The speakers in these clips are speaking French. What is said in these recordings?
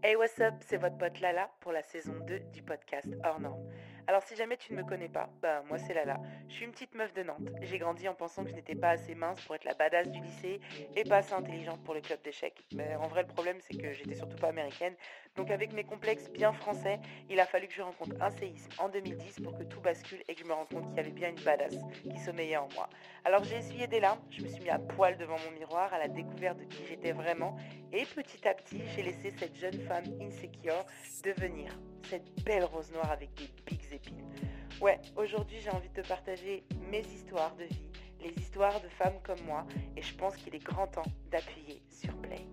Hey what's up, c'est votre pote Lala pour la saison 2 du podcast Hors. Alors si jamais tu ne me connais pas, bah moi c'est Lala. Je suis une petite meuf de Nantes. J'ai grandi en pensant que je n'étais pas assez mince pour être la badass du lycée et pas assez intelligente pour le club d'échecs. Mais en vrai le problème c'est que j'étais surtout pas américaine. Donc avec mes complexes bien français, il a fallu que je rencontre un séisme en 2010 pour que tout bascule et que je me rende compte qu'il y avait bien une badass qui sommeillait en moi. Alors j'ai essuyé des larmes, je me suis mis à poil devant mon miroir à la découverte de qui j'étais vraiment et petit à petit j'ai laissé cette jeune femme insecure devenir cette belle rose noire avec des pics épines. Ouais, aujourd'hui j'ai envie de te partager mes histoires de vie, les histoires de femmes comme moi, et je pense qu'il est grand temps d'appuyer sur play.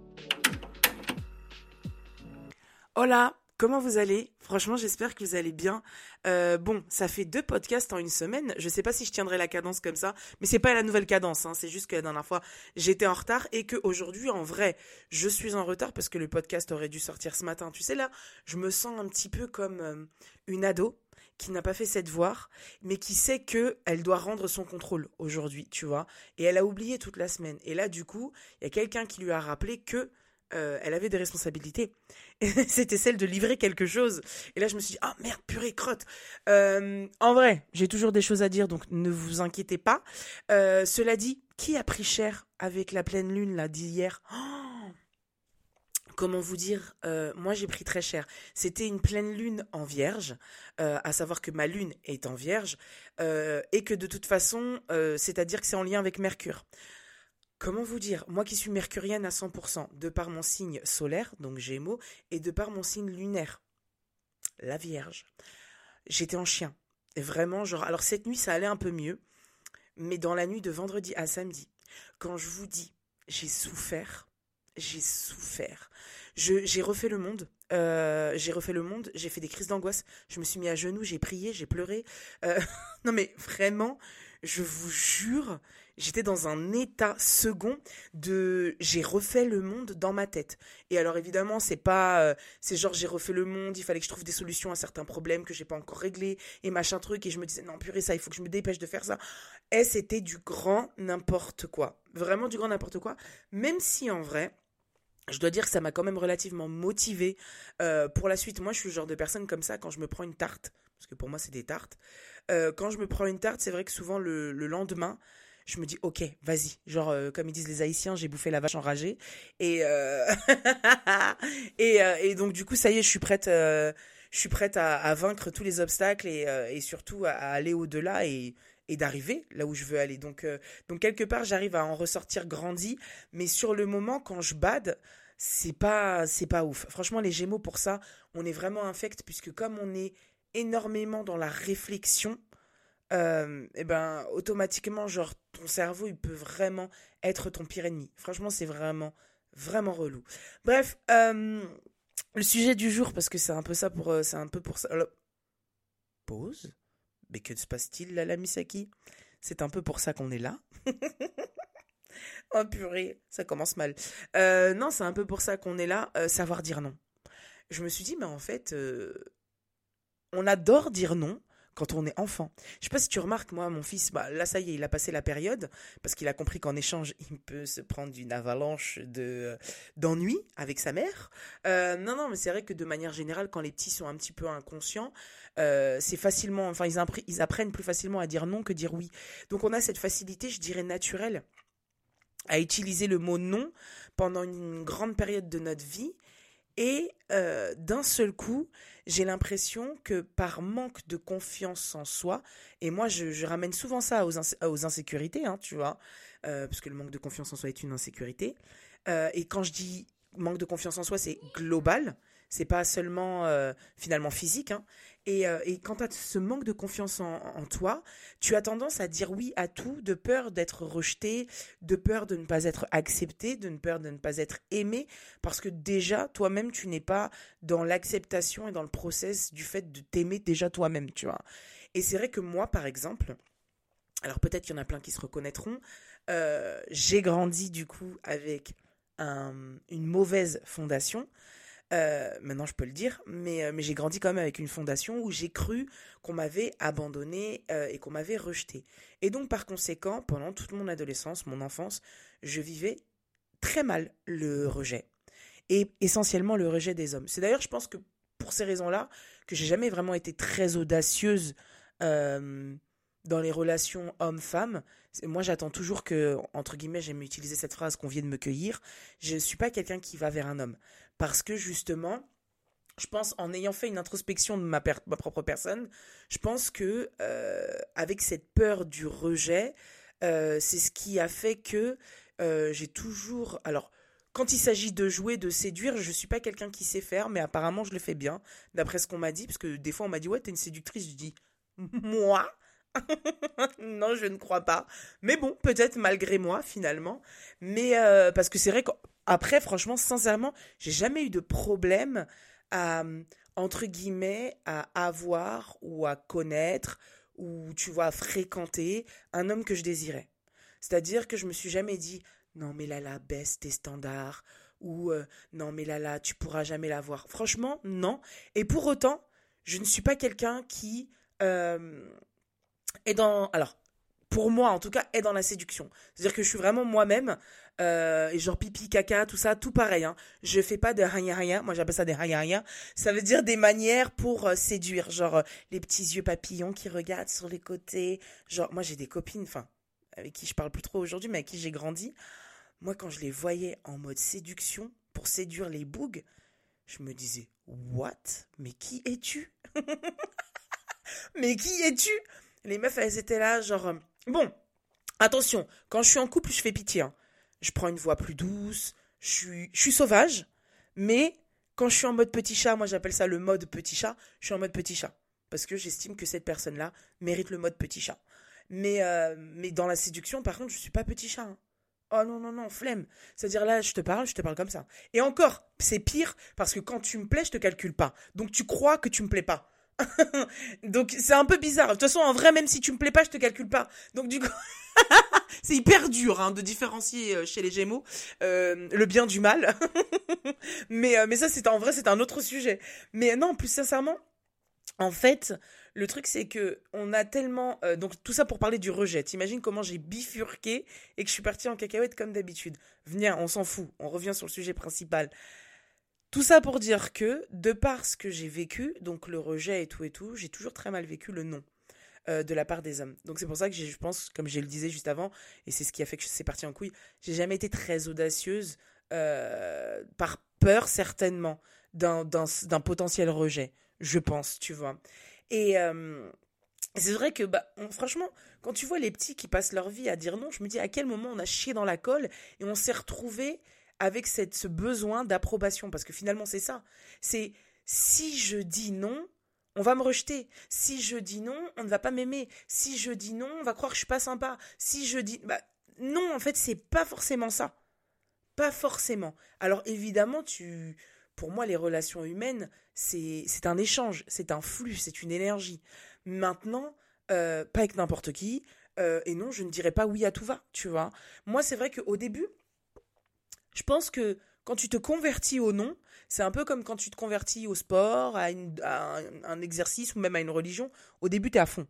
Hola, comment vous allez? Franchement, j'espère que vous allez bien. Euh, bon, ça fait deux podcasts en une semaine. Je sais pas si je tiendrai la cadence comme ça, mais c'est pas la nouvelle cadence. Hein. C'est juste que la dernière fois j'étais en retard et que aujourd'hui, en vrai, je suis en retard parce que le podcast aurait dû sortir ce matin. Tu sais là, je me sens un petit peu comme euh, une ado qui n'a pas fait cette voix, mais qui sait que elle doit rendre son contrôle aujourd'hui, tu vois? Et elle a oublié toute la semaine. Et là, du coup, il y a quelqu'un qui lui a rappelé que euh, elle avait des responsabilités. C'était celle de livrer quelque chose. Et là, je me suis dit, ah merde, purée, crotte. Euh, en vrai, j'ai toujours des choses à dire, donc ne vous inquiétez pas. Euh, cela dit, qui a pris cher avec la pleine lune là d'hier? Oh Comment vous dire Moi, j'ai pris très cher. C'était une pleine lune en vierge, à savoir que ma lune est en vierge, et que de toute façon, c'est-à-dire que c'est en lien avec Mercure. Comment vous dire Moi qui suis mercurienne à 100%, de par mon signe solaire, donc Gémeaux, et de par mon signe lunaire, la Vierge, j'étais en chien. Vraiment, genre, alors cette nuit, ça allait un peu mieux, mais dans la nuit de vendredi à samedi, quand je vous dis, j'ai souffert, j'ai souffert. j'ai refait le monde. Euh, j'ai refait le monde. J'ai fait des crises d'angoisse. Je me suis mis à genoux. J'ai prié. J'ai pleuré. Euh, non mais vraiment, je vous jure, j'étais dans un état second de j'ai refait le monde dans ma tête. Et alors évidemment, c'est pas euh, c'est genre j'ai refait le monde, il fallait que je trouve des solutions à certains problèmes que j'ai pas encore réglés et machin truc et je me disais non purée ça, il faut que je me dépêche de faire ça. Et c'était du grand n'importe quoi. Vraiment du grand n'importe quoi, même si en vrai je dois dire que ça m'a quand même relativement motivé euh, pour la suite. Moi, je suis le genre de personne comme ça quand je me prends une tarte, parce que pour moi c'est des tartes. Euh, quand je me prends une tarte, c'est vrai que souvent le lendemain, je me dis ok vas-y. Genre euh, comme ils disent les haïtiens j'ai bouffé la vache enragée. Et euh, euh, et, donc du coup ça y est je suis prête je suis prête à, vaincre tous les obstacles et, surtout à, aller au-delà et, et d'arriver là où je veux aller. Donc donc quelque part j'arrive à en ressortir grandi. Mais sur le moment quand je bade c'est pas c'est pas ouf. Franchement les Gémeaux pour ça on est vraiment infect puisque comme on est énormément dans la réflexion euh, et ben automatiquement genre ton cerveau il peut vraiment être ton pire ennemi. Franchement c'est vraiment vraiment relou. Bref euh, le sujet du jour parce que c'est un peu ça pour euh, c'est un peu pour ça pause. Mais que se passe-t-il là la Misaki? C'est un peu pour ça qu'on est là. Oh purée ça commence mal. Non c'est un peu pour ça qu'on est là savoir dire non. Je me suis dit mais en fait on adore dire non quand on est enfant. Je sais pas si tu remarques, moi, mon fils, bah, là, ça y est, il a passé la période, parce qu'il a compris qu'en échange, il peut se prendre une avalanche de d'ennui avec sa mère. Euh, non, non, mais c'est vrai que de manière générale, quand les petits sont un petit peu inconscients, euh, c'est facilement, enfin, ils apprennent plus facilement à dire non que dire oui. Donc, on a cette facilité, je dirais, naturelle à utiliser le mot non pendant une grande période de notre vie et euh, d'un seul coup, j'ai l'impression que par manque de confiance en soi, et moi je, ramène souvent ça aux, insécurités, hein, tu vois, euh, parce que le manque de confiance en soi est une insécurité. Euh, et quand je dis manque de confiance en soi, c'est global, c'est pas seulement finalement physique. Hein. Et, euh, et, quand tu as ce manque de confiance en, toi, tu as tendance à dire oui à tout, de peur d'être rejeté, de peur de ne pas être accepté, de peur de ne pas être aimé, parce que déjà, toi-même, tu n'es pas dans l'acceptation et dans le process du fait de t'aimer déjà toi-même, tu vois. Et c'est vrai que moi, par exemple, alors peut-être qu'il y en a plein qui se reconnaîtront, euh, j'ai grandi du coup avec un, une mauvaise fondation. Euh, maintenant, je peux le dire, mais, euh, mais j'ai grandi quand même avec une fondation où j'ai cru qu'on m'avait abandonné euh, et qu'on m'avait rejeté. Et donc, par conséquent, pendant toute mon adolescence, mon enfance, je vivais très mal le rejet. et essentiellement le rejet des hommes. C'est d'ailleurs, je pense que pour ces raisons-là, que j'ai jamais vraiment été très audacieuse dans les relations homme-femme. Moi, j'attends toujours que, entre guillemets, j'aime utiliser cette phrase qu'on vient de me cueillir. Je ne suis pas quelqu'un qui va vers un homme. Parce que justement, je pense, en ayant fait une introspection de ma, propre personne, je pense que, euh, avec cette peur du rejet, euh, c'est ce qui a fait que euh, j'ai toujours. Alors, quand il s'agit de jouer, de séduire, je suis pas quelqu'un qui sait faire, mais apparemment je le fais bien, d'après ce qu'on m'a dit, parce que des fois on m'a dit ouais t'es une séductrice, je dis moi? non, je ne crois pas. Mais bon, peut-être malgré moi finalement. Mais euh, parce que c'est vrai qu'après, franchement, sincèrement, j'ai jamais eu de problème à entre guillemets à avoir ou à connaître ou tu vois à fréquenter un homme que je désirais. C'est-à-dire que je me suis jamais dit non mais là là baisse tes standards ou euh, non mais là là tu pourras jamais l'avoir. Franchement non. Et pour autant, je ne suis pas quelqu'un qui euh, est dans alors pour moi en tout cas est dans la séduction. C'est-à-dire que je suis vraiment moi-même euh, et genre pipi caca tout ça tout pareil. Hein. Je fais pas de rien rien. Moi j'appelle ça des rien rien. Ça veut dire des manières pour séduire, genre les petits yeux papillons qui regardent sur les côtés. Genre moi j'ai des copines, enfin avec qui je parle plus trop aujourd'hui, mais avec qui j'ai grandi. Moi, quand je les voyais en mode séduction pour séduire les bougs, je me disais What? Mais qui es-tu? Mais qui es-tu? Les meufs, elles étaient là, genre. Euh, bon, attention, quand je suis en couple, je fais pitié. Hein. Je prends une voix plus douce, je suis, sauvage, mais quand je suis en mode petit chat, moi j'appelle ça le mode petit chat, je suis en mode petit chat. Parce que j'estime que cette personne-là mérite le mode petit chat. Mais, euh, mais dans la séduction, par contre, je suis pas petit chat. Hein. Oh non, non, non, flemme. C'est-à-dire là, je te parle, je te parle comme ça. Et encore, c'est pire parce que quand tu me plais, je te calcule pas. Donc tu crois que tu me plais pas. Donc c'est un peu bizarre. De toute façon, en vrai, même si tu me plais pas, je te calcule pas. Donc du coup, c'est hyper dur hein, de différencier euh, chez les Gémeaux euh, le bien du mal. mais mais ça, c'est en vrai, c'est un autre sujet. Mais non, plus sincèrement, en fait, le truc, c'est que on a tellement. Euh, donc, tout ça pour parler du rejet. T'imagines comment j'ai bifurqué et que je suis partie en cacahuète comme d'habitude. Viens, on s'en fout. On revient sur le sujet principal. Tout ça pour dire que, de par ce que j'ai vécu, donc le rejet et tout et tout, j'ai toujours très mal vécu le non. Euh, de la part des hommes. Donc c'est pour ça que je pense, comme je le disais juste avant, et c'est ce qui a fait que c'est parti en couille, j'ai jamais été très audacieuse euh, par peur certainement d'un potentiel rejet, je pense, tu vois. Et euh, c'est vrai que, bah, franchement, quand tu vois les petits qui passent leur vie à dire non, je me dis à quel moment on a chié dans la colle et on s'est retrouvé avec cette, ce besoin d'approbation. Parce que finalement, c'est ça. C'est si je dis non, on va me rejeter. Si je dis non, on ne va pas m'aimer. Si je dis non, on va croire que je suis pas sympa. Si je dis. Bah, non, en fait, c'est pas forcément ça. Pas forcément. Alors évidemment, tu pour moi, les relations humaines, c'est un échange, c'est un flux, c'est une énergie. Maintenant, euh, pas avec n'importe qui, euh, et non, je ne dirais pas oui à tout va, tu vois. Moi, c'est vrai qu'au début, je pense que quand tu te convertis au non, c'est un peu comme quand tu te convertis au sport, à, un, exercice ou même à une religion. Au début, tu es à fond.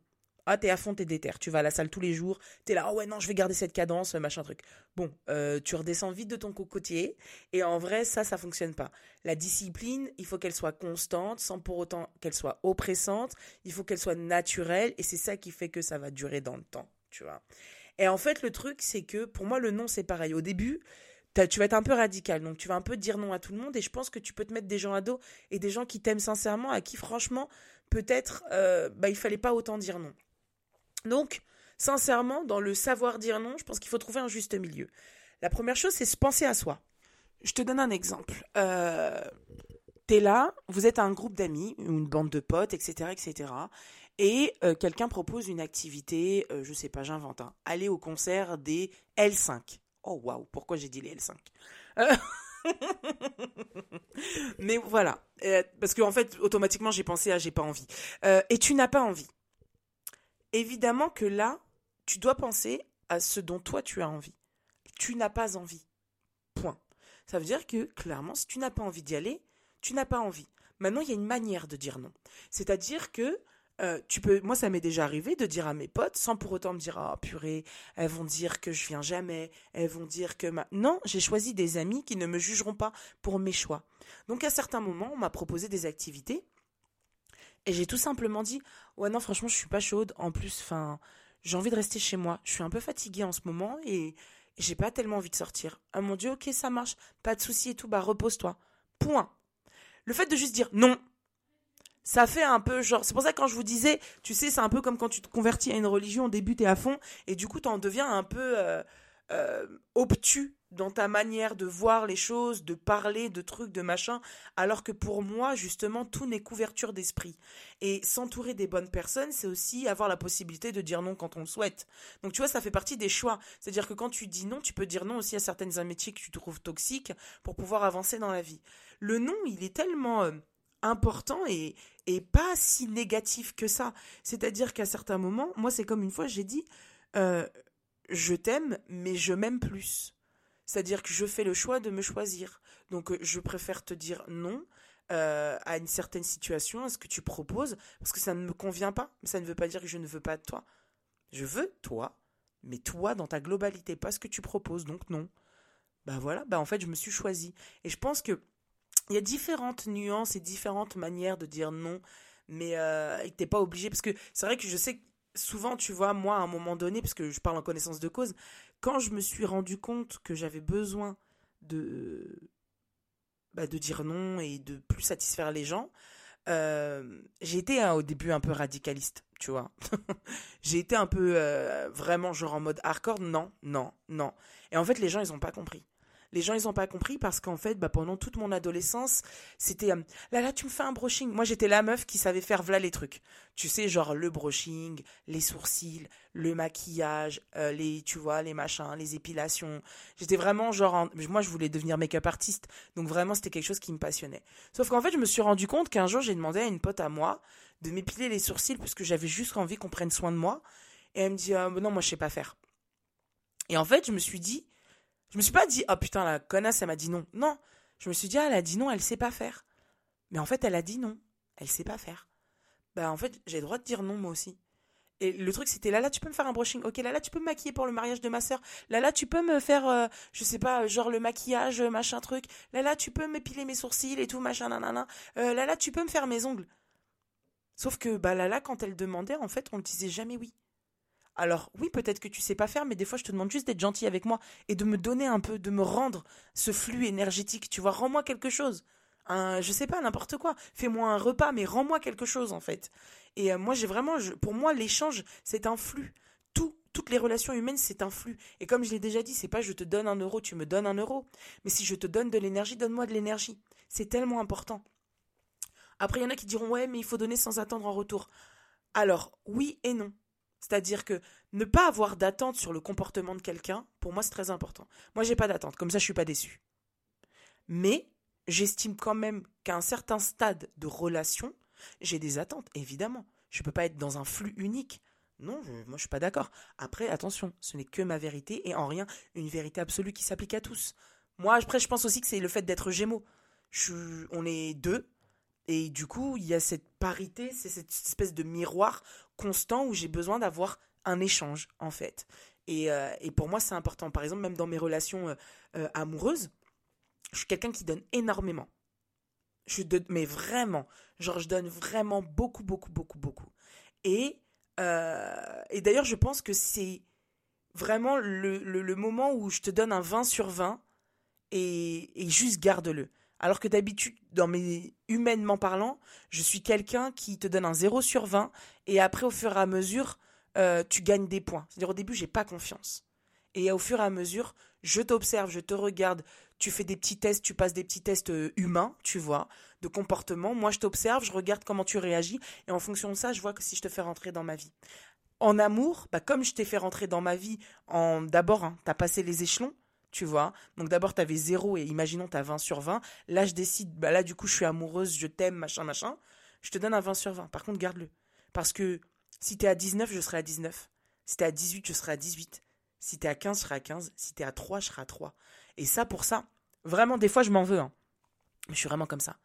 Ah, t'es à fond, t'es déter. Tu vas à la salle tous les jours. T'es là, oh ouais, non, je vais garder cette cadence, machin truc. Bon, euh, tu redescends vite de ton cocotier. Et en vrai, ça, ça fonctionne pas. La discipline, il faut qu'elle soit constante, sans pour autant qu'elle soit oppressante. Il faut qu'elle soit naturelle. Et c'est ça qui fait que ça va durer dans le temps, tu vois. Et en fait, le truc, c'est que pour moi, le non, c'est pareil. Au début, tu vas être un peu radical. Donc, tu vas un peu dire non à tout le monde. Et je pense que tu peux te mettre des gens à dos et des gens qui t'aiment sincèrement, à qui, franchement, peut-être, euh, bah, il fallait pas autant dire non. Donc, sincèrement, dans le savoir dire non, je pense qu'il faut trouver un juste milieu. La première chose, c'est se penser à soi. Je te donne un exemple. Euh, T'es là, vous êtes un groupe d'amis, une bande de potes, etc., etc. Et euh, quelqu'un propose une activité, euh, je sais pas, j'invente, hein, aller au concert des L5. Oh waouh, pourquoi j'ai dit les L5 euh, Mais voilà, parce qu'en en fait, automatiquement, j'ai pensé à j'ai pas envie. et tu n'as pas envie évidemment que là, tu dois penser à ce dont toi tu as envie. Tu n'as pas envie. Point. Ça veut dire que, clairement, si tu n'as pas envie d'y aller, tu n'as pas envie. Maintenant, il y a une manière de dire non. C'est-à-dire que euh, tu peux, moi, ça m'est déjà arrivé de dire à mes potes, sans pour autant me dire, ah, purée, elles vont dire que je viens jamais, elles vont dire que ma... Non, j'ai choisi des amis qui ne me jugeront pas pour mes choix. Donc, à certains moments, on m'a proposé des activités, et j'ai tout simplement dit, ouais, non, franchement, je suis pas chaude. En plus, enfin, j'ai envie de rester chez moi. Je suis un peu fatiguée en ce moment, et j'ai pas tellement envie de sortir. Ah mon dieu, ok, ça marche, pas de souci et tout, bah repose-toi. Point. Le fait de juste dire non, ça fait un peu genre. C'est pour ça que quand je vous disais, tu sais, c'est un peu comme quand tu te convertis à une religion, au début t'es à fond, et du coup t'en deviens un peu euh, euh, obtus dans ta manière de voir les choses, de parler, de trucs, de machin, alors que pour moi, justement, tout n'est couverture d'esprit. Et s'entourer des bonnes personnes, c'est aussi avoir la possibilité de dire non quand on le souhaite. Donc tu vois, ça fait partie des choix. C'est-à-dire que quand tu dis non, tu peux dire non aussi à certaines amitiés que tu trouves toxiques pour pouvoir avancer dans la vie. Le non, il est tellement... Euh, important et, pas si négatif que ça. C'est-à-dire qu'à certains moments, moi c'est comme une fois j'ai dit, euh, je t'aime, mais je m'aime plus. C'est-à-dire que je fais le choix de me choisir. Donc euh, je préfère te dire non euh, à une certaine situation, à ce que tu proposes, parce que ça ne me convient pas. Mais ça ne veut pas dire que je ne veux pas de toi. Je veux toi, mais toi dans ta globalité, pas ce que tu proposes, donc non. Bah voilà, bah en fait je me suis choisi. Et je pense que il y a différentes nuances et différentes manières de dire non, mais euh, t'es pas obligé, parce que c'est vrai que je sais souvent, tu vois, moi, à un moment donné, parce que je parle en connaissance de cause, quand je me suis rendu compte que j'avais besoin de, bah, de dire non et de plus satisfaire les gens, euh, j'ai été hein, au début un peu radicaliste, tu vois. j'ai été un peu euh, vraiment genre en mode hardcore, non, non, non. Et en fait, les gens, ils ont pas compris les gens ils ont pas compris parce qu'en fait bah, pendant toute mon adolescence c'était euh, là là tu me fais un brushing moi j'étais la meuf qui savait faire voilà les trucs. Tu sais genre le brushing les sourcils le maquillage euh, les tu vois les machins les épilations. J'étais vraiment genre moi je voulais devenir make-up artiste. Donc vraiment c'était quelque chose qui me passionnait. Sauf qu'en fait je me suis rendu compte qu'un jour j'ai demandé à une pote à moi de m'épiler les sourcils parce que j'avais juste envie qu'on prenne soin de moi. Et elle me dit ah, non moi je sais pas faire et en fait je me suis dit je me suis pas dit, oh putain, la connasse, elle m'a dit non. Non. Je me suis dit, ah, elle a dit non, elle sait pas faire. Mais en fait, elle a dit non. Elle sait pas faire. Bah, en fait, j'ai le droit de dire non, moi aussi. Et le truc, c'était là, là, tu peux me faire un brushing. Ok, là, là, tu peux me maquiller pour le mariage de ma sœur. Là, là, tu peux me faire, euh, je sais pas, genre le maquillage, machin truc. Là, là, tu peux m'épiler mes sourcils et tout, machin, nanana. Euh, là, là, tu peux me faire mes ongles. Sauf que, bah, là, là, quand elle demandait, en fait, on ne disait jamais oui. Alors oui, peut-être que tu sais pas faire, mais des fois je te demande juste d'être gentil avec moi et de me donner un peu, de me rendre ce flux énergétique. Tu vois, rends-moi quelque chose. Un, je sais pas, n'importe quoi. Fais-moi un repas, mais rends-moi quelque chose en fait. Et euh, moi j'ai vraiment, pour moi l'échange c'est un flux. Tout, toutes les relations humaines c'est un flux. Et comme je l'ai déjà dit, c'est pas je te donne un euro, tu me donnes un euro. Mais si je te donne de l'énergie, donne-moi de l'énergie. C'est tellement important. Après il y en a qui diront ouais mais il faut donner sans attendre en retour. Alors oui et non. C'est-à-dire que ne pas avoir d'attente sur le comportement de quelqu'un, pour moi, c'est très important. Moi, j'ai pas d'attente, comme ça, je suis pas déçu. Mais j'estime quand même qu'à un certain stade de relation, j'ai des attentes, évidemment. Je ne peux pas être dans un flux unique. Non, moi je suis pas d'accord. Après, attention, ce n'est que ma vérité et en rien une vérité absolue qui s'applique à tous. Moi, après, je pense aussi que c'est le fait d'être Gémeaux. on est deux, et du coup, il y a cette parité, c'est cette espèce de miroir constant où j'ai besoin d'avoir un échange, en fait. Et, euh, et pour moi, c'est important. Par exemple, même dans mes relations euh, euh, amoureuses, je suis quelqu'un qui donne énormément. Je mais vraiment, genre, je donne vraiment beaucoup, beaucoup, beaucoup, beaucoup. Et, et d'ailleurs, je pense que c'est vraiment le, le, le, moment où je te donne un 20 sur 20 et, et juste garde-le. Alors que d'habitude, dans mes humainement parlant, je suis quelqu'un qui te donne un 0 sur 20 et après, au fur et à mesure, euh, tu gagnes des points. C'est-à-dire au début, j'ai pas confiance. Et au fur et à mesure, je t'observe, je te regarde, tu fais des petits tests, tu passes des petits tests euh, humains, tu vois, de comportement. Moi, je t'observe, je regarde comment tu réagis et en fonction de ça, je vois que si je te fais rentrer dans ma vie. En amour, bah, comme je t'ai fait rentrer dans ma vie en d'abord, hein, tu as passé les échelons, tu vois. Donc d'abord, tu avais 0 et imaginons tu as 20 sur 20. Là, je décide, bah là, du coup, je suis amoureuse, je t'aime, machin, machin. Je te donne un 20 sur 20. Par contre, garde-le. Parce que si tu es à 19, je serai à 19. Si tu es à 18, je serai à 18. Si tu es à 15, je serai à 15. Si tu es à 3, je serai à 3. Et ça, pour ça, vraiment, des fois, je m'en veux. Hein. Je suis vraiment comme ça.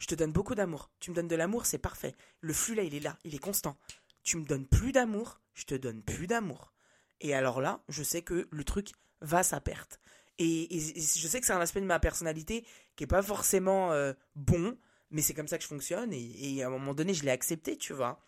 je te donne beaucoup d'amour. Tu me donnes de l'amour, c'est parfait. Le flux là, il est là, il est constant. Tu me donnes plus d'amour, je te donne plus d'amour. Et alors là, je sais que le truc va sa perte. Et, je sais que c'est un aspect de ma personnalité qui est pas forcément euh, bon, mais c'est comme ça que je fonctionne. Et, à un moment donné, je l'ai accepté, tu vois.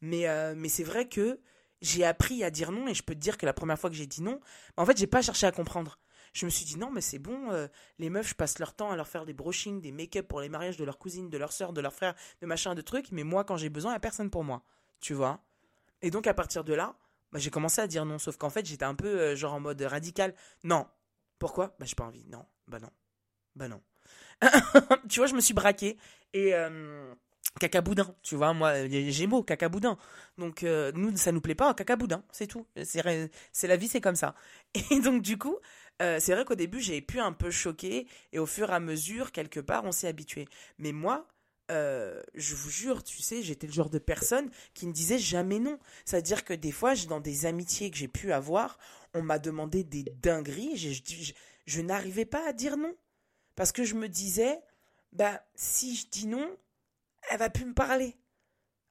Mais, euh, mais c'est vrai que j'ai appris à dire non. Et je peux te dire que la première fois que j'ai dit non, en fait, j'ai pas cherché à comprendre. Je me suis dit non, mais c'est bon, euh, les meufs, je passe leur temps à leur faire des brushings, des make-up pour les mariages de leurs cousines, de leurs sœurs, de leurs frères, de machin, de trucs, mais moi, quand j'ai besoin, il a personne pour moi. Tu vois Et donc, à partir de là, bah, j'ai commencé à dire non, sauf qu'en fait, j'étais un peu euh, genre en mode radical. Non. Pourquoi? Bah, j'ai pas envie. Non. Bah, non. Bah, non. tu vois, je me suis braqué et. Euh, caca boudin, tu vois, moi, les Gémeaux, caca boudin. Donc, nous, ça nous plaît pas, caca boudin, c'est tout. C'est la vie, c'est comme ça. Et donc, du coup, euh, c'est vrai qu'au début, j'ai pu un peu choquer, et au fur et à mesure, quelque part, on s'est habitué. Mais moi, euh, je vous jure, tu sais, j'étais le genre de personne qui ne disait jamais non. C'est-à-dire que des fois, dans des amitiés que j'ai pu avoir, on m'a demandé des dingueries, je, je, n'arrivais pas à dire non. Parce que je me disais, bah, si je dis non, elle va plus me parler.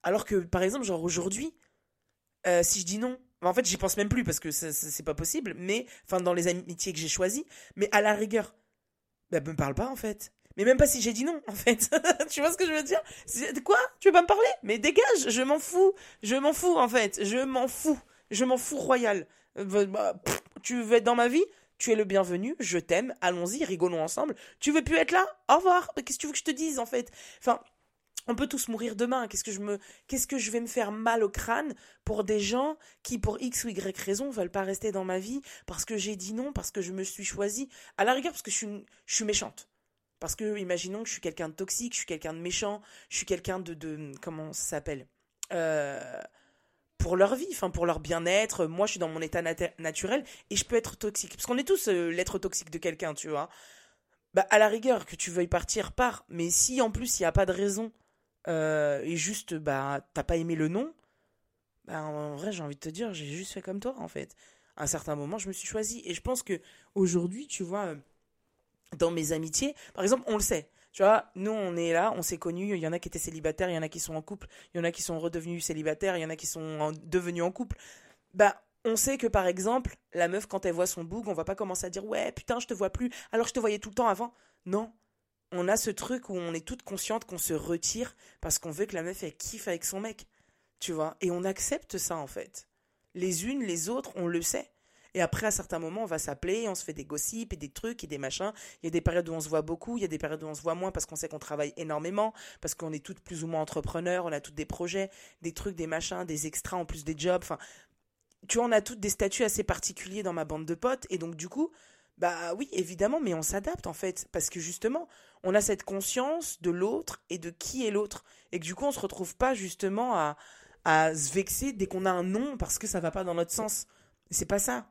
Alors que, par exemple, genre aujourd'hui, euh, si je dis non, en fait, j'y pense même plus parce que c'est pas possible, mais, enfin, dans les amitiés que j'ai choisies, mais à la rigueur, bah, me parle pas, en fait. Mais même pas si j'ai dit non, en fait. tu vois ce que je veux dire? Quoi? Tu veux pas me parler? Mais dégage, je m'en fous. Je m'en fous, en fait. Je m'en fous. Je m'en fous royal. Euh, bah, tu veux être dans ma vie? Tu es le bienvenu, je t'aime, allons-y, rigolons ensemble. Tu veux plus être là? Au revoir. Qu'est-ce que tu veux que je te dise en fait? Enfin, on peut tous mourir demain. Qu'est-ce que je me, qu'est-ce que je vais me faire mal au crâne pour des gens qui, pour X ou Y raison, veulent pas rester dans ma vie parce que j'ai dit non, parce que je me suis choisie. À la rigueur, parce que je suis, je suis méchante. Parce que, imaginons que je suis quelqu'un de toxique, je suis quelqu'un de méchant, je suis quelqu'un de, comment ça s'appelle? Euh, pour leur vie, enfin pour leur bien-être. Moi, je suis dans mon état naturel et je peux être toxique. Parce qu'on est tous euh, l'être toxique de quelqu'un, tu vois. Bah, à la rigueur, que tu veuilles partir, pars. Mais si en plus il n'y a pas de raison euh, et juste, bah, t'as pas aimé le nom, bah, en vrai, j'ai envie de te dire, j'ai juste fait comme toi, en fait. À un certain moment, je me suis choisi. Et je pense que aujourd'hui, tu vois, dans mes amitiés, par exemple, on le sait. Tu vois, nous, on est là, on s'est connus. Il y en a qui étaient célibataires, il y en a qui sont en couple, il y en a qui sont redevenus célibataires, il y en a qui sont devenus en couple. Bah, on sait que par exemple, la meuf, quand elle voit son boug, on va pas commencer à dire Ouais, putain, je te vois plus, alors je te voyais tout le temps avant. Non, on a ce truc où on est toute consciente qu'on se retire parce qu'on veut que la meuf elle kiffe avec son mec. Tu vois? Et on accepte ça en fait. Les unes, les autres, on le sait. Et après, à certains moments, on va s'appeler, on se fait des gossips et des trucs et des machins. Il y a des périodes où on se voit beaucoup, il y a des périodes où on se voit moins parce qu'on sait qu'on travaille énormément, parce qu'on est toutes plus ou moins entrepreneurs, on a toutes des projets, des trucs, des machins, des extras en plus des jobs. Enfin, tu vois, on a toutes des statuts assez particuliers dans ma bande de potes. Et donc, du coup, bah oui, évidemment, mais on s'adapte en fait, parce que justement, on a cette conscience de l'autre et de qui est l'autre, et que du coup, on se retrouve pas justement à, se vexer dès qu'on a un non parce que ça va pas dans notre sens. C'est pas ça,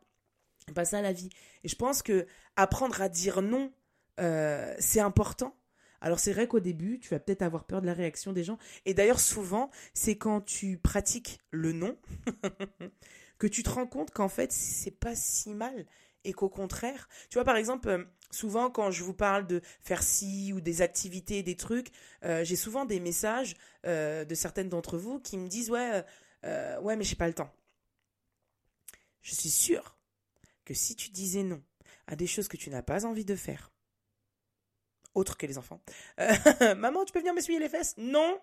c'est pas ça la vie. Et je pense que apprendre à dire non, euh, c'est important. Alors c'est vrai qu'au début, tu vas peut-être avoir peur de la réaction des gens. Et d'ailleurs, souvent, c'est quand tu pratiques le non que tu te rends compte qu'en fait, c'est pas si mal et qu'au contraire, tu vois, par exemple, euh, souvent quand je vous parle de faire ci ou des activités, des trucs, euh, j'ai souvent des messages de certaines d'entre vous qui me disent ouais, ouais, mais j'ai pas le temps. Je suis sûre que si tu disais non à des choses que tu n'as pas envie de faire, autre que les enfants, maman, tu peux venir m'essuyer les fesses? Non,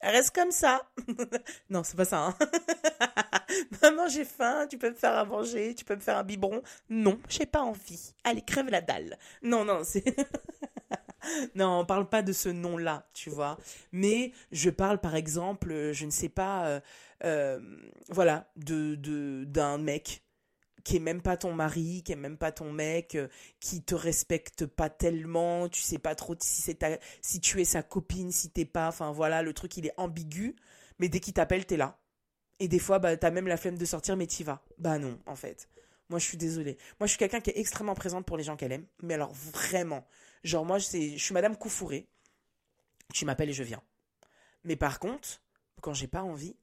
reste comme ça. non, c'est pas ça. Hein. Maman, j'ai faim, tu peux me faire à manger, tu peux me faire un biberon. Non, j'ai pas envie. Allez, crève la dalle. Non, non, c'est. non, on parle pas de ce nom-là, tu vois. Mais je parle, par exemple, je ne sais pas, euh, euh, voilà, de d'un mec qui est même pas ton mari, qui est même pas ton mec, euh, qui te respecte pas tellement, tu sais pas trop si c'est si tu es sa copine, si t'es pas, enfin voilà, le truc il est ambigu, mais dès qu'il t'appelle, t'es là. Et des fois, bah, t'as même la flemme de sortir, mais t'y vas. Bah non, en fait. Moi, je suis désolée. Moi, je suis quelqu'un qui est extrêmement présente pour les gens qu'elle aime. Mais alors, vraiment. Genre, moi, je suis Madame Coufourée. Tu m'appelles et je viens. Mais par contre, quand j'ai pas envie,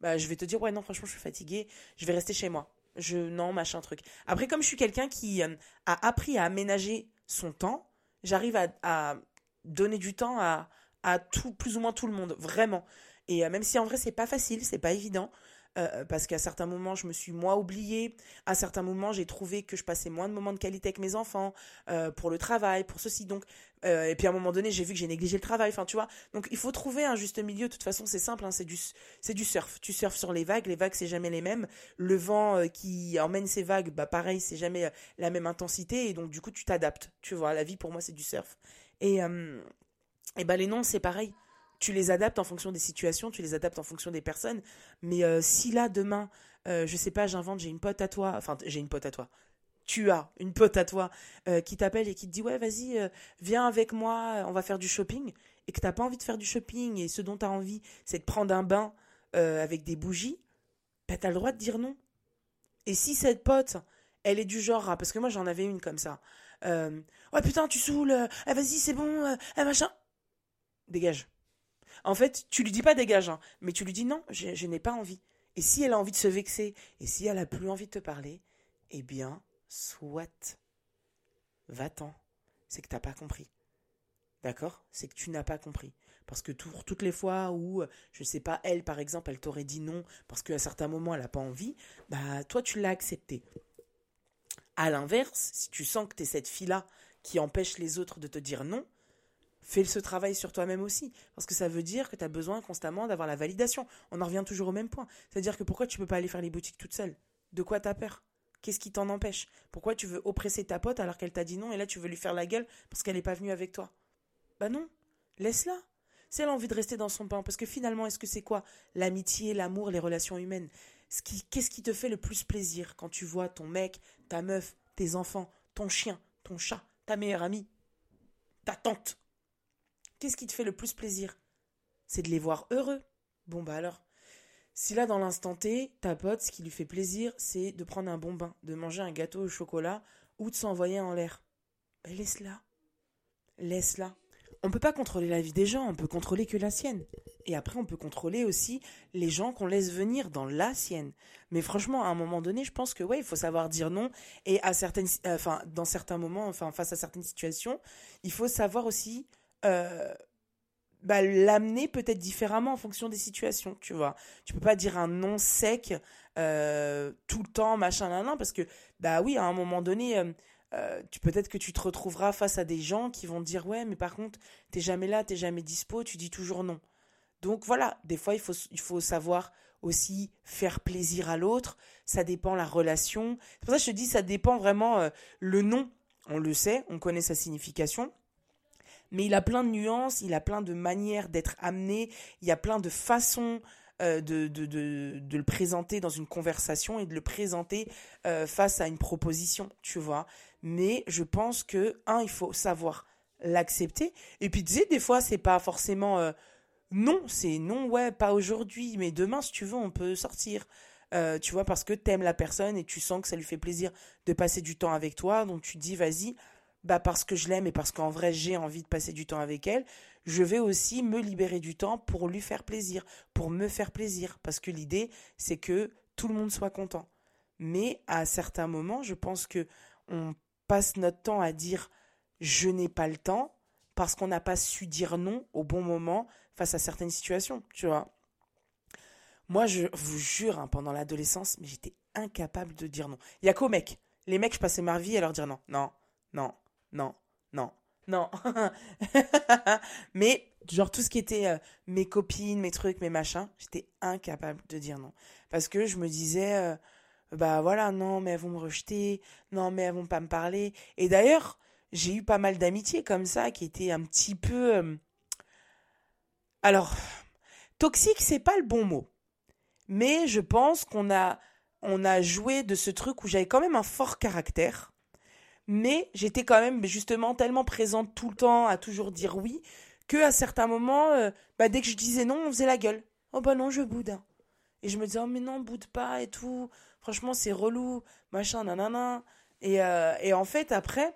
bah, je vais te dire, ouais, non, franchement, je suis fatiguée. Je vais rester chez moi. Je, non, machin, truc. Après, comme je suis quelqu'un qui euh, a appris à aménager son temps, j'arrive à, donner du temps à, à tout, plus ou moins tout le monde, vraiment. Et même si en vrai, c'est pas facile, c'est pas évident. Euh, parce qu'à certains moments, je me suis moi oubliée. À certains moments, j'ai trouvé que je passais moins de moments de qualité avec mes enfants, euh, pour le travail, pour ceci. Donc, euh, et puis à un moment donné, j'ai vu que j'ai négligé le travail. Enfin, tu vois. Donc, il faut trouver un juste milieu. De toute façon, c'est simple. Hein, c'est du, c'est du surf. Tu surfes sur les vagues. Les vagues, c'est jamais les mêmes. Le vent qui emmène ces vagues, bah pareil, c'est jamais la même intensité. Et donc, du coup, tu t'adaptes. Tu vois, la vie pour moi, c'est du surf. Et et bah les noms, c'est pareil tu les adaptes en fonction des situations, tu les adaptes en fonction des personnes. Mais euh, si là, demain, euh, je sais pas, j'invente, j'ai une pote à toi, enfin, j'ai une pote à toi. Tu as une pote à toi euh, qui t'appelle et qui te dit ouais vas-y viens avec moi on va faire du shopping et que t'as pas envie de faire du shopping et ce dont tu as envie c'est de prendre un bain avec des bougies bah t'as le droit de dire non et si cette pote elle est du genre parce que moi j'en avais une comme ça ouais putain tu saoules eh, vas-y c'est bon eh, machin dégage en fait, tu lui dis pas dégage, hein, mais tu lui dis non, je, n'ai pas envie. Et si elle a envie de se vexer, et si elle a plus envie de te parler, eh bien, soit. Va-t'en. C'est que tu n'as pas compris. D'accord? C'est que tu n'as pas compris. Parce que toutes les fois où, je sais pas, elle, par exemple, elle t'aurait dit non parce qu'à certains moments, elle n'a pas envie, bah, toi, tu l'as accepté. À l'inverse, si tu sens que tu es cette fille-là qui empêche les autres de te dire non, fais ce travail sur toi-même aussi. Parce que ça veut dire que tu as besoin constamment d'avoir la validation. On en revient toujours au même point. C'est-à-dire que pourquoi tu peux pas aller faire les boutiques toute seule? De quoi t'as peur? Qu'est-ce qui t'en empêche? Pourquoi tu veux oppresser ta pote alors qu'elle t'a dit non et là tu veux lui faire la gueule parce qu'elle n'est pas venue avec toi? Bah non, laisse-la. Si elle a envie de rester dans son pain, parce que finalement, est-ce que c'est quoi? L'amitié, l'amour, les relations humaines. Qu'est-ce qui te fait le plus plaisir quand tu vois ton mec, ta meuf, tes enfants, ton chien, ton chat, ta meilleure amie, ta tante? Qu'est-ce qui te fait le plus plaisir? C'est de les voir heureux. Bon bah alors. Si là dans l'instant T, ta pote, ce qui lui fait plaisir, c'est de prendre un bon bain, de manger un gâteau au chocolat ou de s'envoyer en l'air. Laisse-la. Laisse-la. On ne peut pas contrôler la vie des gens, on peut contrôler que la sienne. Et après, on peut contrôler aussi les gens qu'on laisse venir dans la sienne. Mais franchement, à un moment donné, je pense que ouais, il faut savoir dire non. Et à certaines, enfin, dans certains moments, enfin, face à certaines situations, il faut savoir aussi euh, bah, l'amener peut-être différemment en fonction des situations, tu vois. Tu peux pas dire un non sec euh, tout le temps, machin, nan, nan, parce que, bah oui, à un moment donné, euh, tu peut-être que tu te retrouveras face à des gens qui vont te dire, ouais, mais par contre, t'es jamais là, t'es jamais dispo, tu dis toujours non. Donc voilà, des fois, il faut, il faut savoir aussi faire plaisir à l'autre, ça dépend la relation. C'est pour ça que je te dis, ça dépend vraiment le nom. On le sait, on connaît sa signification mais il a plein de nuances, il a plein de manières d'être amené, il y a plein de façons euh, de, le présenter dans une conversation et de le présenter euh, face à une proposition, tu vois. Mais je pense que, un, il faut savoir l'accepter. Et puis, tu sais, des fois, c'est pas forcément euh, non, c'est non, ouais, pas aujourd'hui, mais demain, si tu veux, on peut sortir. tu vois, parce que t'aimes la personne et tu sens que ça lui fait plaisir de passer du temps avec toi, donc tu dis, vas-y, bah parce que je l'aime et parce qu'en vrai j'ai envie de passer du temps avec elle, je vais aussi me libérer du temps pour lui faire plaisir, pour me faire plaisir, parce que l'idée c'est que tout le monde soit content. Mais à certains moments, je pense que on passe notre temps à dire je n'ai pas le temps parce qu'on n'a pas su dire non au bon moment face à certaines situations, tu vois. Moi, je vous jure, hein, pendant l'adolescence, mais j'étais incapable de dire non. Il y a qu'aux mecs. Les mecs, je passais ma vie à leur dire non, non, non, non, non, non. mais genre tout ce qui était euh, mes copines, mes trucs, mes machins, j'étais incapable de dire non. Parce que je me disais, euh, bah voilà, non, mais elles vont me rejeter, non, mais elles vont pas me parler. Et d'ailleurs, j'ai eu pas mal d'amitiés comme ça qui étaient un petit peu... Euh, alors, toxique, c'est pas le bon mot. Mais je pense qu'on a, on a joué de ce truc où j'avais quand même un fort caractère mais j'étais quand même justement tellement présente tout le temps à toujours dire oui que à certains moments euh, bah, dès que je disais non on faisait la gueule. Oh bah non je boude. Et je me disais oh mais non boude pas et tout. Franchement c'est relou machin nanana. Et euh, et en fait après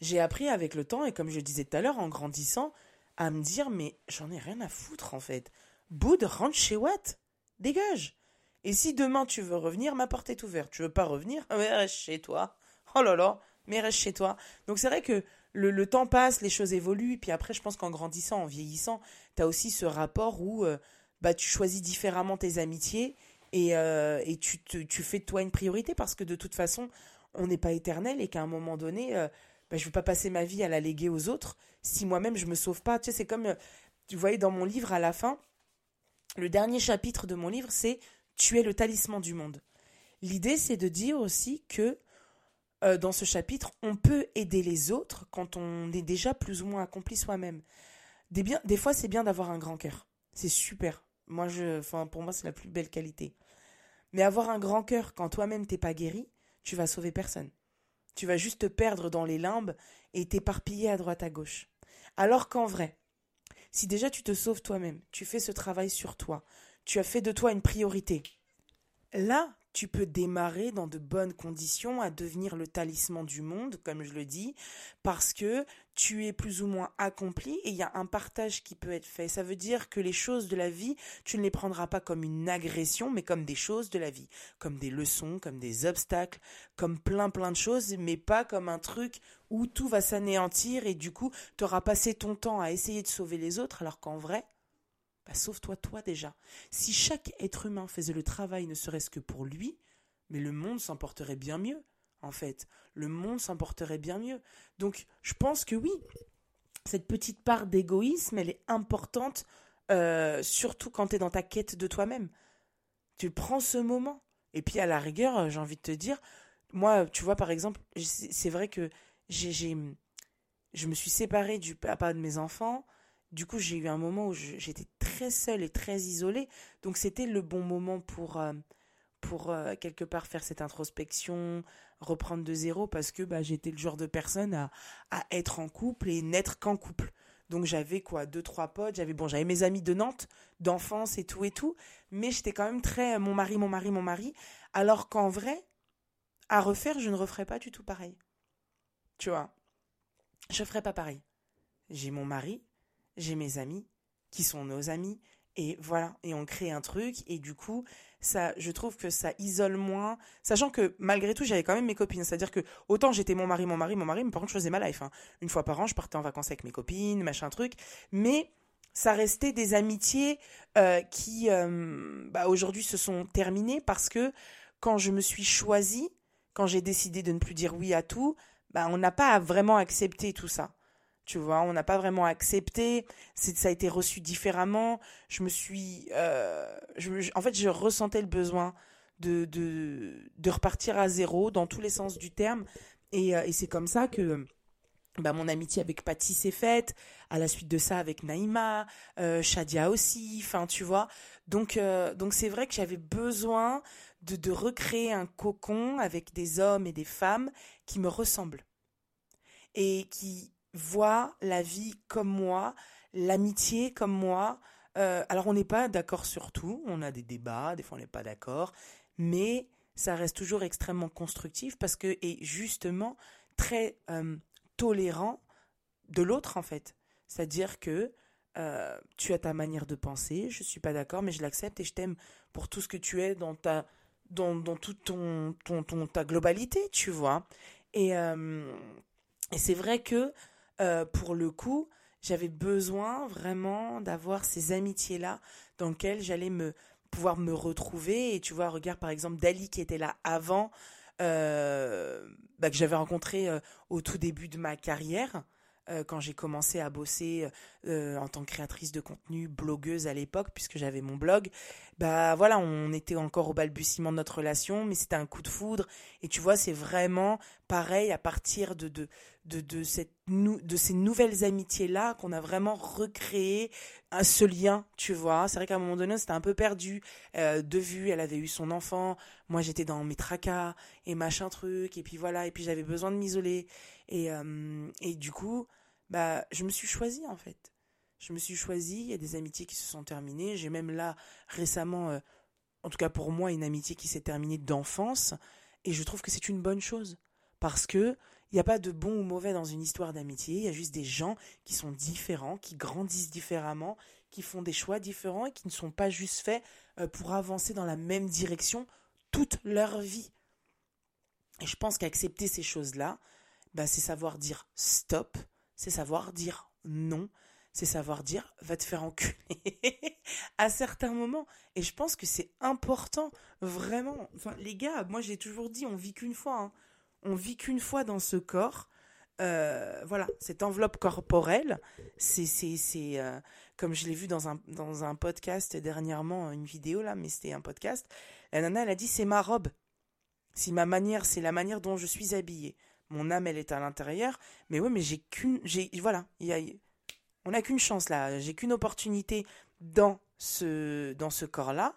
j'ai appris avec le temps et comme je disais tout à l'heure en grandissant à me dire mais j'en ai rien à foutre en fait. Boude rentre chez Watt. Dégage. Et si demain tu veux revenir ma porte est ouverte. Tu veux pas revenir reste chez toi oh là là, mais reste chez toi. Donc c'est vrai que le, temps passe, les choses évoluent, puis après, je pense qu'en grandissant, en vieillissant, tu as aussi ce rapport où euh, bah, tu choisis différemment tes amitiés et, euh, et tu, tu fais de toi une priorité parce que de toute façon, on n'est pas éternel et qu'à un moment donné, euh, bah, je ne veux pas passer ma vie à la léguer aux autres si moi-même je me sauve pas. Tu sais, c'est comme, tu voyais dans mon livre à la fin, le dernier chapitre de mon livre, c'est Tu es le talisman du monde. L'idée, c'est de dire aussi que euh, dans ce chapitre, on peut aider les autres quand on est déjà plus ou moins accompli soi-même. Des, fois, c'est bien d'avoir un grand cœur. C'est super. Moi, je, pour moi, c'est la plus belle qualité. Mais avoir un grand cœur quand toi-même t'es pas guéri, tu vas sauver personne. Tu vas juste te perdre dans les limbes et t'éparpiller à droite à gauche. Alors qu'en vrai, si déjà tu te sauves toi-même, tu fais ce travail sur toi, tu as fait de toi une priorité, là, tu peux démarrer dans de bonnes conditions à devenir le talisman du monde, comme je le dis, parce que tu es plus ou moins accompli et il y a un partage qui peut être fait. Ça veut dire que les choses de la vie, tu ne les prendras pas comme une agression, mais comme des choses de la vie, comme des leçons, comme des obstacles, comme plein plein de choses, mais pas comme un truc où tout va s'anéantir et du coup, tu auras passé ton temps à essayer de sauver les autres, alors qu'en vrai, bah, sauve-toi toi déjà. Si chaque être humain faisait le travail ne serait-ce que pour lui, mais le monde s'en porterait bien mieux, en fait. Le monde s'en porterait bien mieux. Donc, je pense que oui, cette petite part d'égoïsme, elle est importante, euh, surtout quand tu es dans ta quête de toi-même. Tu prends ce moment. Et puis, à la rigueur, j'ai envie de te dire, moi, tu vois, par exemple, c'est vrai que j'ai, je me suis séparée du papa de mes enfants. Du coup, j'ai eu un moment où j'étais très seule et très isolée. Donc, c'était le bon moment pour, euh, pour euh, quelque part faire cette introspection, reprendre de zéro, parce que bah, j'étais le genre de personne à, à être en couple et n'être qu'en couple. Donc j'avais quoi, deux trois potes, j'avais bon, j'avais mes amis de Nantes, d'enfance et tout et tout, mais j'étais quand même très euh, mon mari, mon mari, mon mari, alors qu'en vrai, à refaire, je ne referais pas du tout pareil. Tu vois, je ferais pas pareil. J'ai mon mari, j'ai mes amis, qui sont nos amis, et voilà, et on crée un truc, et du coup, ça, je trouve que ça isole moins, sachant que malgré tout, j'avais quand même mes copines. C'est-à-dire que autant j'étais mon mari, mon mari, mon mari, mais par contre, je faisais ma life. Hein. Une fois par an, je partais en vacances avec mes copines, machin truc, mais ça restait des amitiés euh, qui, euh, bah, aujourd'hui, se sont terminées parce que quand je me suis choisie, quand j'ai décidé de ne plus dire oui à tout, bah, on n'a pas vraiment accepté tout ça. Tu vois, on n'a pas vraiment accepté. ça a été reçu différemment. Je me suis, euh, en fait, je ressentais le besoin de, de, repartir à zéro dans tous les sens du terme. Et, euh, c'est comme ça que bah, mon amitié avec Patty s'est faite. À la suite de ça, avec Naïma, euh, Shadia aussi. Enfin, tu vois. Donc, donc c'est vrai que j'avais besoin de, de recréer un cocon avec des hommes et des femmes qui me ressemblent et qui voit la vie comme moi, l'amitié comme moi. Euh, alors on n'est pas d'accord sur tout, on a des débats, des fois on n'est pas d'accord, mais ça reste toujours extrêmement constructif parce que et justement très euh, tolérant de l'autre en fait. C'est-à-dire que euh, tu as ta manière de penser, je suis pas d'accord, mais je l'accepte et je t'aime pour tout ce que tu es dans ta dans, dans toute ton, ton, ta globalité, tu vois. Et, et c'est vrai que euh, pour le coup, j'avais besoin vraiment d'avoir ces amitiés-là dans lesquelles j'allais me pouvoir me retrouver. Et tu vois, regarde par exemple Dali qui était là avant, euh, bah, que j'avais rencontré euh, au tout début de ma carrière. quand j'ai commencé à bosser en tant que créatrice de contenu, blogueuse à l'époque, puisque j'avais mon blog, bah voilà, on était encore au balbutiement de notre relation, mais c'était un coup de foudre. Et tu vois, c'est vraiment pareil à partir de, de, de, de, cette, de ces nouvelles amitiés-là qu'on a vraiment recréé à ce lien, tu vois. C'est vrai qu'à un moment donné, c'était un peu perdu euh, de vue. Elle avait eu son enfant, moi j'étais dans mes tracas et machin truc, et puis voilà, et puis j'avais besoin de m'isoler. Et, euh, et du coup, bah, je me suis choisie en fait. Je me suis choisie, il y a des amitiés qui se sont terminées. J'ai même là, récemment, euh, en tout cas pour moi, une amitié qui s'est terminée d'enfance. Et je trouve que c'est une bonne chose. Parce que il n'y a pas de bon ou mauvais dans une histoire d'amitié, il y a juste des gens qui sont différents, qui grandissent différemment, qui font des choix différents et qui ne sont pas juste faits euh, pour avancer dans la même direction toute leur vie. Et je pense qu'accepter ces choses-là, bah, c'est savoir dire stop, c'est savoir dire non, c'est savoir dire va te faire enculer à certains moments. Et je pense que c'est important, vraiment. Enfin, les gars, moi j'ai toujours dit, on vit qu'une fois. Hein. On vit qu'une fois dans ce corps. Euh, voilà, cette enveloppe corporelle, c'est, euh, comme je l'ai vu dans un, dans un podcast dernièrement, une vidéo là, mais c'était un podcast. La nana, elle a dit c'est ma robe. Si ma manière, c'est la manière dont je suis habillée. Mon âme, elle est à l'intérieur. Mais ouais, mais j'ai qu'une, voilà, y a, on n'a qu'une chance là. J'ai qu'une opportunité dans ce, dans ce corps-là.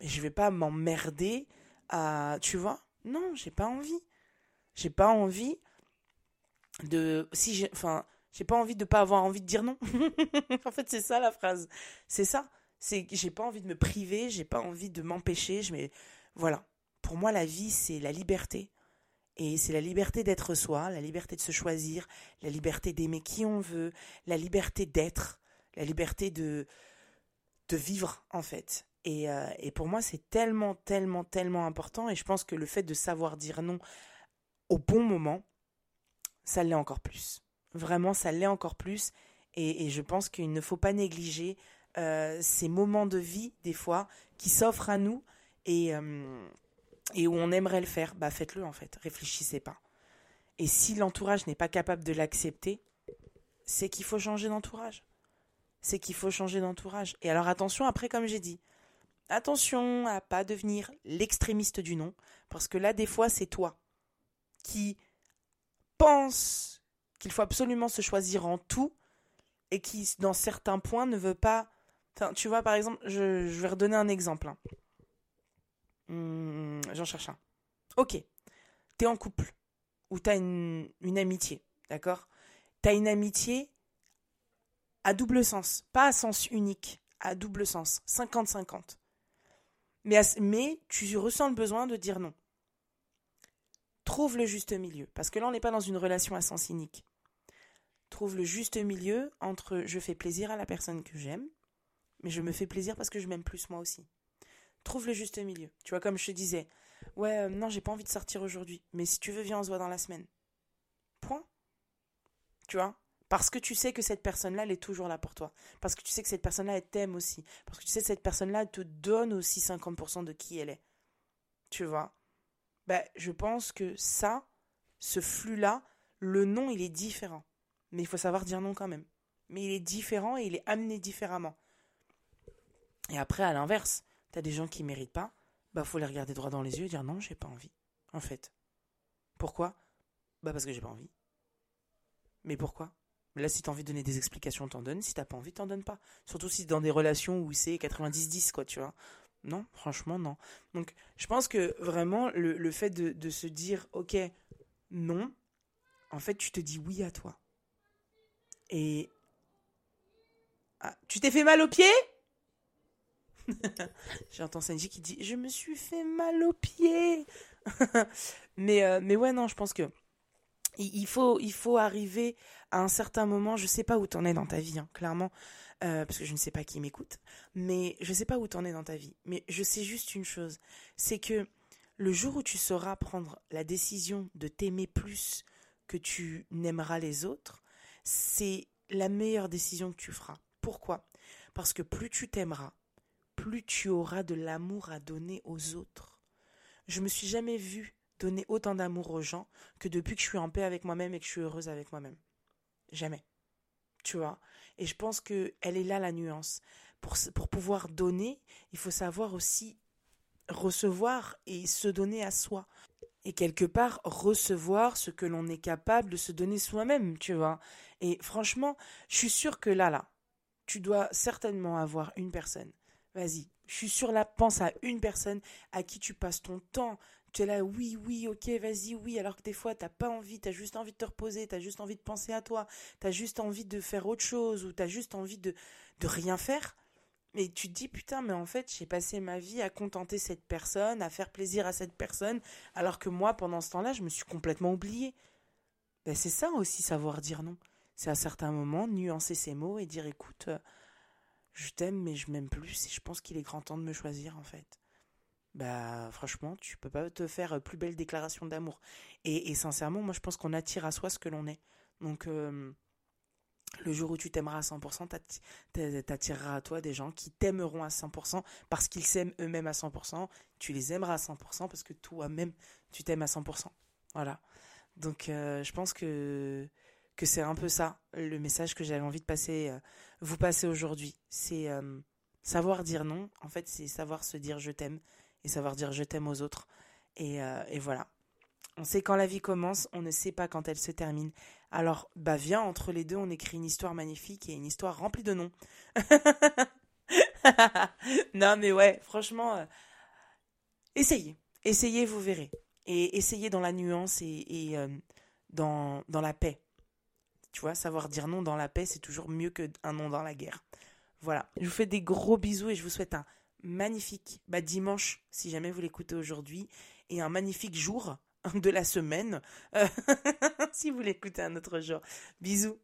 Mais je vais pas m'emmerder à, tu vois? Non, j'ai pas envie. J'ai pas envie de si j'ai enfin j'ai pas envie de pas avoir envie de dire non en fait c'est ça la phrase c'est ça c'est que j'ai pas envie de me priver j'ai pas envie de m'empêcher je mais voilà pour moi la vie c'est la liberté et c'est la liberté d'être soi la liberté de se choisir la liberté d'aimer qui on veut la liberté d'être la liberté de de vivre en fait et, euh, et pour moi c'est tellement tellement tellement important et je pense que le fait de savoir dire non au bon moment ça l'est encore plus. Vraiment, ça l'est encore plus. Et, je pense qu'il ne faut pas négliger euh, ces moments de vie, des fois, qui s'offrent à nous et, euh, et où on aimerait le faire. Bah, faites-le, en fait. Réfléchissez pas. Et si l'entourage n'est pas capable de l'accepter, c'est qu'il faut changer d'entourage. C'est qu'il faut changer d'entourage. Et alors, attention, après, comme j'ai dit, attention à pas devenir l'extrémiste du non, parce que là, des fois, c'est toi qui pense qu'il faut absolument se choisir en tout et qui, dans certains points, ne veut pas. Enfin, tu vois, par exemple, je, vais redonner un exemple. Hein. Hmm, j'en cherche un. Ok, t'es en couple ou t'as une, une amitié, d'accord? T'as une amitié à double sens, pas à sens unique, à double sens, 50-50. Mais, mais tu ressens le besoin de dire non trouve le juste milieu. Parce que là, on n'est pas dans une relation à sens cynique. Trouve le juste milieu entre je fais plaisir à la personne que j'aime, mais je me fais plaisir parce que je m'aime plus moi aussi. Trouve le juste milieu. Tu vois, comme je te disais, ouais, euh, non, j'ai pas envie de sortir aujourd'hui, mais si tu veux, viens, on se voit dans la semaine. Point. Tu vois? Parce que tu sais que cette personne-là, elle est toujours là pour toi. Parce que tu sais que cette personne-là, elle t'aime aussi. Parce que tu sais que cette personne-là, elle te donne aussi 50% de qui elle est. Tu vois? Bah, je pense que ça, ce flux-là, le nom, il est différent. Mais il faut savoir dire non quand même. Mais il est différent et il est amené différemment. Et après, à l'inverse, t'as des gens qui méritent pas, bah faut les regarder droit dans les yeux et dire non, j'ai pas envie. En fait. Pourquoi? Bah parce que j'ai pas envie. Mais pourquoi? Là, si t'as envie de donner des explications, t'en donnes. Si t'as pas envie, t'en donnes pas. Surtout si dans des relations où c'est 90-10, quoi, tu vois. Non, franchement, non. Donc, je pense que vraiment, le, fait de, se dire, ok, non, en fait, tu te dis oui à toi. Et. Ah, tu t'es fait mal au pied J'entends Sanji qui dit Je me suis fait mal au pied mais, euh, mais ouais, non, je pense que. Il faut, il faut arriver à un certain moment, je sais pas où t'en es dans ta vie, hein, clairement. Euh, parce que je ne sais pas qui m'écoute, mais je sais pas où t'en es dans ta vie. Mais je sais juste une chose, c'est que le jour où tu sauras prendre la décision de t'aimer plus que tu n'aimeras les autres, c'est la meilleure décision que tu feras. Pourquoi? Parce que plus tu t'aimeras, plus tu auras de l'amour à donner aux autres. Je me suis jamais vue donner autant d'amour aux gens que depuis que je suis en paix avec moi-même et que je suis heureuse avec moi-même. Jamais. Tu vois? Et je pense que elle est là la nuance. Pour, pour pouvoir donner, il faut savoir aussi recevoir et se donner à soi. Et quelque part, recevoir ce que l'on est capable de se donner soi-même, tu vois? Et franchement, je suis sûre que là, là, tu dois certainement avoir une personne. Vas-y, je suis sûre là, pense à une personne à qui tu passes ton temps, tu es là, oui, oui, ok, vas-y, oui, alors que des fois, t'as pas envie, t'as juste envie de te reposer, t'as juste envie de penser à toi, t'as juste envie de faire autre chose, ou t'as juste envie de, de rien faire. Mais tu te dis, putain, mais en fait, j'ai passé ma vie à contenter cette personne, à faire plaisir à cette personne, alors que moi, pendant ce temps-là, je me suis complètement oublié. Ben, c'est ça aussi, savoir dire non. C'est à certains moments nuancer ses mots et dire, écoute, euh, je t'aime, mais je m'aime plus, et je pense qu'il est grand temps de me choisir, en fait bah franchement, tu peux pas te faire plus belle déclaration d'amour. Et, sincèrement, moi je pense qu'on attire à soi ce que l'on est. Donc euh, le jour où tu t'aimeras à 100%, t'attireras à toi des gens qui t'aimeront à 100% parce qu'ils s'aiment eux-mêmes à 100%. Tu les aimeras à 100% parce que toi-même, tu t'aimes à 100%. Voilà. Donc euh, je pense que, c'est un peu ça le message que j'avais envie de passer, euh, vous passer aujourd'hui. C'est euh, savoir dire non. En fait, c'est savoir se dire je t'aime et savoir dire je t'aime aux autres. Et, et voilà. On sait quand la vie commence, on ne sait pas quand elle se termine. Alors, bah viens, entre les deux, on écrit une histoire magnifique et une histoire remplie de noms. non, mais ouais, franchement, euh, essayez. Essayez, vous verrez. Et essayez dans la nuance et, euh, dans, dans la paix. Tu vois, savoir dire non dans la paix, c'est toujours mieux qu'un non dans la guerre. Voilà. Je vous fais des gros bisous et je vous souhaite un magnifique bah, dimanche, si jamais vous l'écoutez aujourd'hui, et un magnifique jour de la semaine, euh, si vous l'écoutez un autre jour. Bisous.